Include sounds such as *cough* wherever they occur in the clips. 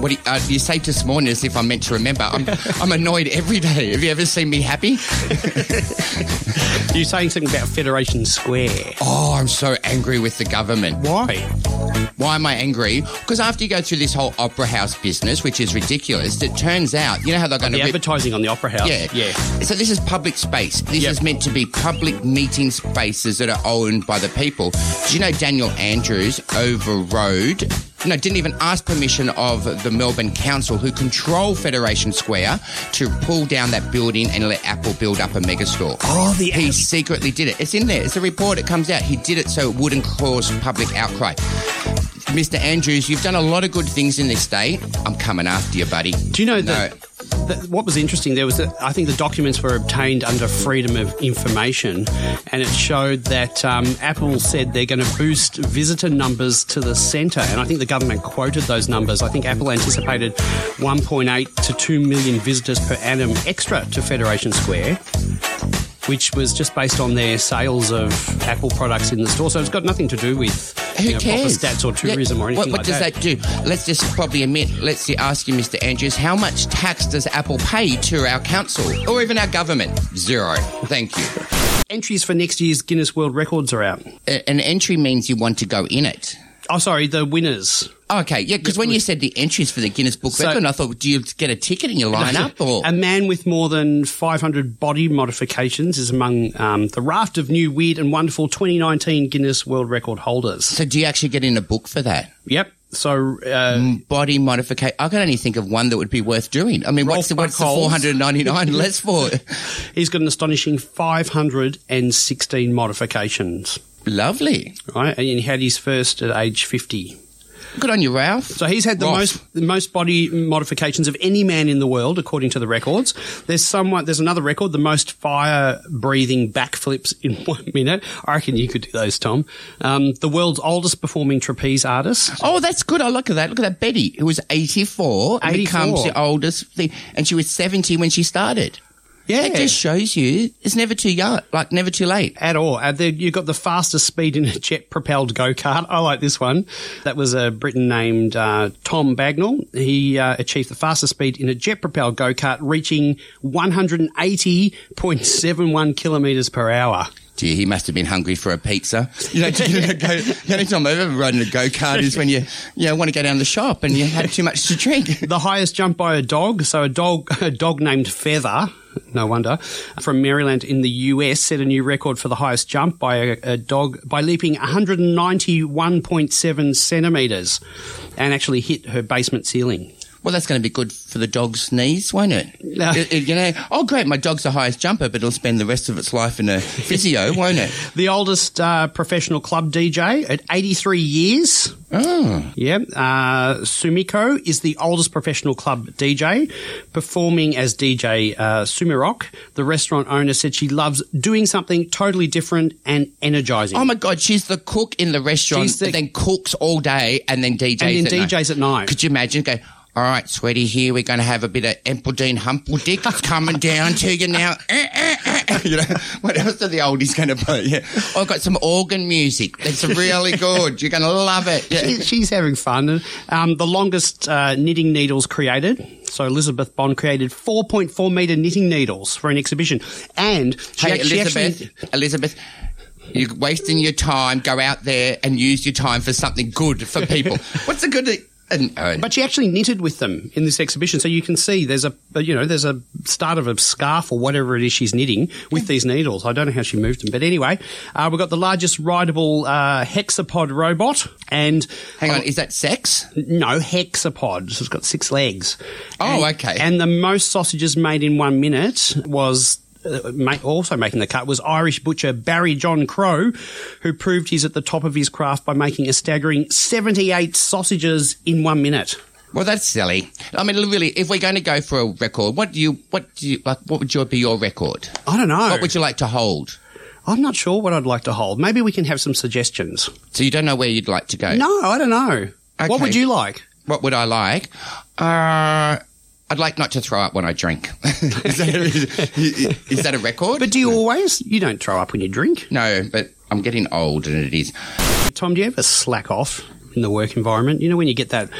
What do you, uh, you say this morning as if I'm meant to remember? I'm, I'm annoyed every day. Have you ever seen me happy? *laughs* You're saying something about Federation Square. Oh, I'm so angry with the government. Why? Why am I angry? Because after you go through this whole opera house business, which is ridiculous, it turns out, you know how they're going The to rip- advertising on the Opera House. Yeah, Yeah. So this is public space. This Yep. is meant to be public meeting spaces that are owned by the people. Do you know Daniel Andrews overrode? No, didn't even ask permission of the Melbourne Council, who control Federation Square, to pull down that building and let Apple build up a megastore. Oh, the he secretly did it. It's in there. It's a report. It comes out. He did it so it wouldn't cause public outcry. Mr. Andrews, you've done a lot of good things in this state. I'm coming after you, buddy. Do you know No. What was interesting? There was, that I think, the documents were obtained under freedom of information, and it showed that um, Apple said they're going to boost visitor numbers to the centre, and I think the government quoted those numbers. I think Apple anticipated 1.8 to 2 million visitors per annum extra to Federation Square. Which was just based on their sales of Apple products in the store, so it's got nothing to do with Who know, cares? stats or Yeah, or anything what, what like does that. that. do? Let's just probably admit, let's see, ask you, Mr. Andrews, how much tax does Apple pay to our council or even our government? Zero. Thank you. Entries for next year's Guinness World Records are out. A- An entry means you want to go in it. Oh, sorry, the winners. Okay, yeah, because when you said the entries for the Guinness Book So- Record, I thought, do you get a ticket in your line up? Or A man with more than 500 body modifications is among um, the raft of new, weird, and wonderful 2019 Guinness World Record holders. so do you actually get in a book for that? Yep. So, uh, Body modification. I can only think of one that would be worth doing. I mean, what's the, what's the Buchholz. 499 less for? *laughs* he's got an astonishing 516 modifications. Lovely. Right, and he had his first at age 50. Good on you, Ralph. So he's had the most the most body modifications of any man in the world, according to the records. There's someone. There's another record, the most fire breathing backflips in *laughs* one minute. I reckon you could do those, Tom. Um, the world's oldest performing trapeze artist. Oh, that's good. I look at that. Look at that Betty, who was 84 and 84. becomes the oldest thing. And she was 70 when she started. Yeah, It just shows you it's never too young, like never too late. at all. Uh, there- you've got the fastest speed in a jet propelled go kart. I like this one. That was a Briton named uh, Tom Bagnall. He uh, achieved the fastest speed in a jet propelled go kart, reaching 180.71 kilometres per hour. Gee, he must have been hungry for a pizza. You know, you know, go, the only time I've ever ridden a go kart is when you, you know, want to go down the shop and you had too much to drink. *laughs* The highest jump by a dog. So a dog, a dog named Feather. No wonder. From Maryland in the US set a new record for the highest jump by a, a dog by leaping 191.7 centimeters and actually hit her basement ceiling. Well, that's going to be good for the dog's knees, won't it? No. It- it- you know, oh great, my dog's the highest jumper, but it'll spend the rest of its life in a physio, *laughs* won't it? The oldest uh, professional club DJ at 83 years. Oh. Yeah. Uh, Sumiko is the oldest professional club DJ, performing as DJ uh, Sumirock. The restaurant owner said she loves doing something totally different and energizing. Oh my God, she's the cook in the restaurant, the- then cooks all day and then DJs And then at night. DJs at night. Could you imagine? Go, all right, sweetie, here we're going to have a bit of Empledine Humpledick. It's coming down to you now. *laughs* Eh, eh, eh. you know, what else are the oldies going to play? *laughs* Yeah. I've got some organ music. It's really good. You're going to love it. Yeah. She- she's having fun. Um, the longest uh, knitting needles created. So Elizabeth Bond created 4.4 meter knitting needles for an exhibition, and she, Hey, act- she Elizabeth, actually Elizabeth, you're wasting your time. Go out there and use your time for something good for people. *laughs* What's the good? And, uh, But she actually knitted with them in this exhibition, so you can see there's a you know there's a start of a scarf or whatever it is she's knitting with these needles. I don't know how she moved them, but anyway, uh, we've got the largest rideable uh, hexapod robot, and hang on, is that sex? no hexapod. So it's got six legs. Oh, And- okay. And the most sausages made in one minute was. Uh, also making the cut was Irish butcher Barry John Crow, who proved he's at the top of his craft by making a staggering 78 sausages in one minute. Well, that's silly. I mean, really, if we're going to go for a record, what do you, what do you, like, what would your, be your record? I don't know. What would you like to hold? I'm not sure what I'd like to hold. Maybe we can have some suggestions. So you don't know where you'd like to go? No, I don't know. What would you like? What would I like? Uh, I'd like not to throw up when I drink. *laughs* is, that, is that a record? But do you always? You don't throw up when you drink. no, but I'm getting old and it is. Tom, do you ever slack off in the work environment? You know when you get that.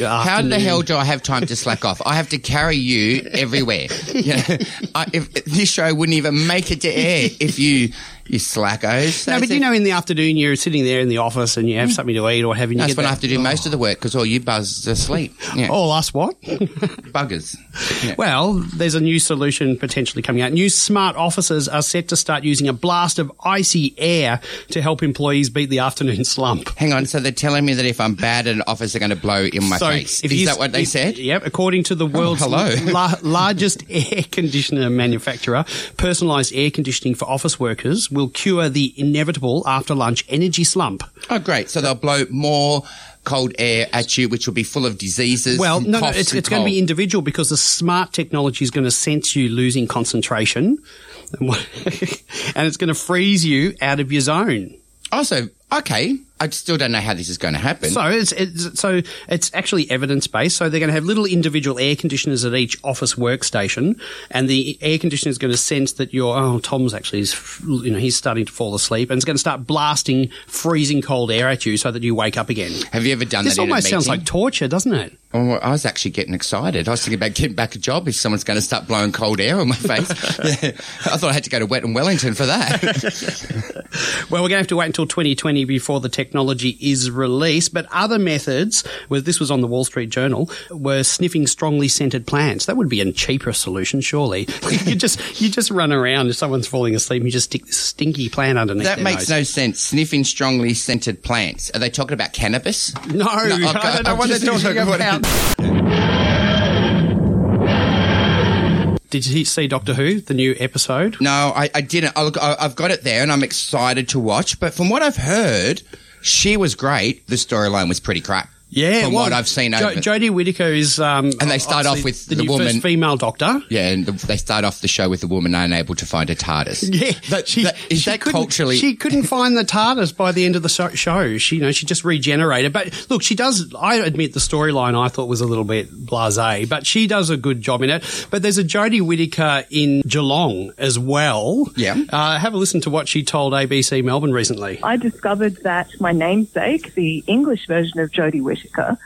How the hell do I have time to slack off? I have to carry you everywhere. *laughs* You know, I, if, this show wouldn't even make it to air if you you slackos. Eh? No, but you know, in the afternoon, you're sitting there in the office and you have hmm. something to eat or have you that's when I have to do most of the work because all you buzzers are asleep. Yeah, oh, All us what? *laughs* buggers. Yeah. Well, there's a new solution potentially coming out. New smart offices are set to start using a blast of icy air to help employees beat the afternoon slump. Hang on, so they're telling me that if I'm bad at an office, they're going to blow in my face. Is that what they said? Yep. According to the oh, world's hello. la- largest *laughs* air conditioner manufacturer, personalised air conditioning for office workers will cure the inevitable after lunch energy slump. Oh, great. So they'll blow more cold air at you, which will be full of diseases. Well, no, no, it's, it's going to be individual because the smart technology is going to sense you losing concentration and *laughs* and it's going to freeze you out of your zone. Oh, also, okay, I still don't know how this is going to happen. So it's, it's so it's actually evidence based. So they're going to have little individual air conditioners at each office workstation, and the air conditioner is going to sense that you're oh Tom's actually is you know he's starting to fall asleep, and it's going to start blasting freezing cold air at you so that you wake up again. Have you ever done This that in a almost sounds like torture, doesn't it? Oh, I was actually getting excited. I was thinking about getting back a job if someone's going to start blowing cold air on my face. *laughs* Yeah. I thought I had to go to Wet and Wellington for that. *laughs* Well, we're going to have to wait until 2020 before the technology is released. But other methods, well, this was on the Wall Street Journal, were sniffing strongly scented plants. That would be a cheaper solution, surely. *laughs* you just you just run around if someone's falling asleep, and you just stick this stinky plant underneath. that makes nose. no sense. Sniffing strongly scented plants. Are they talking about cannabis? No, I okay, don't know I'm what they're talking about. Did you see Doctor Who, the new episode? No, I, I didn't. I, look, I, I've got it there and I'm excited to watch. But from what I've heard, she was great. The storyline was pretty crap. Yeah, From well, what I've seen Jo- over. Jodie Whittaker is, um, And they start off with the, the new woman- first female Doctor. Yeah, and the, they start off the show with the woman unable to find a TARDIS. *laughs* Yeah, That, she, that, is she that culturally? She couldn't find the TARDIS by the end of the show. She, you know, she just regenerated. But look, she does. I admit the storyline I thought was a little bit blasé, but she does a good job in it. But there's a Jodie Whittaker in Geelong as well. Yeah. Uh, have a listen to what she told ABC Melbourne recently. I discovered that my namesake, the English version of Jodie Whittaker,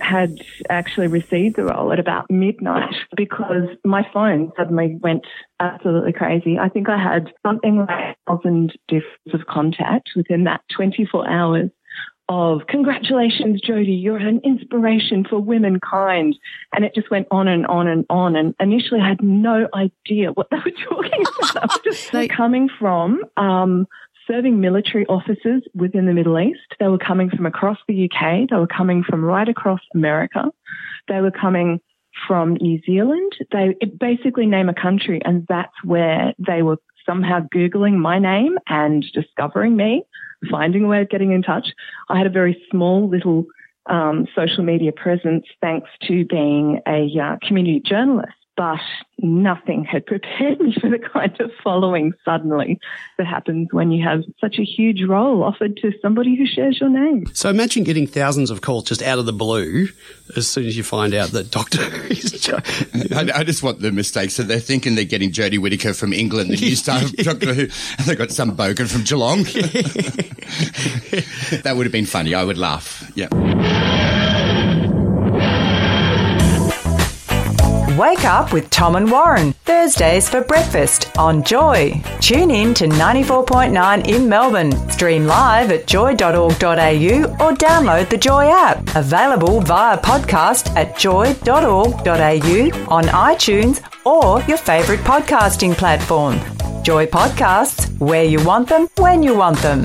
had actually received the role at about midnight *laughs* because my phone suddenly went absolutely crazy. I think I had something like a thousand difference of contact within that 24 hours of congratulations, Jodie, you're an inspiration for womankind. And it just went on and on and on. And initially I had no idea what they were *laughs* talking about. They're coming from, um, serving military officers within the Middle East. They were coming from across the UK. They were coming from right across America. They were coming from New Zealand. They basically name a country, and that's where they were somehow Googling my name and discovering me, finding a way of getting in touch. I had a very small little um, social media presence thanks to being a uh, community journalist. But nothing had prepared me *laughs* for the kind of following suddenly that happens when you have such a huge role offered to somebody who shares your name. So imagine getting thousands of calls just out of the blue as soon as you find out that Doctor Who *laughs* is. Jo- I, I just want the mistake. So they're thinking they're getting Jodie Whittaker from England, the new star of Doctor Who, *laughs* and they got some bogan from Geelong. that would have been funny. I would laugh. Yeah. Wake up with Tom and Warren, Thursdays for breakfast on Joy. Tune in to 94.9 in Melbourne. Stream live at joy.org.au or download the Joy app. Available via podcast at joy.org.au on iTunes or your favourite podcasting platform. Joy Podcasts, where you want them, when you want them.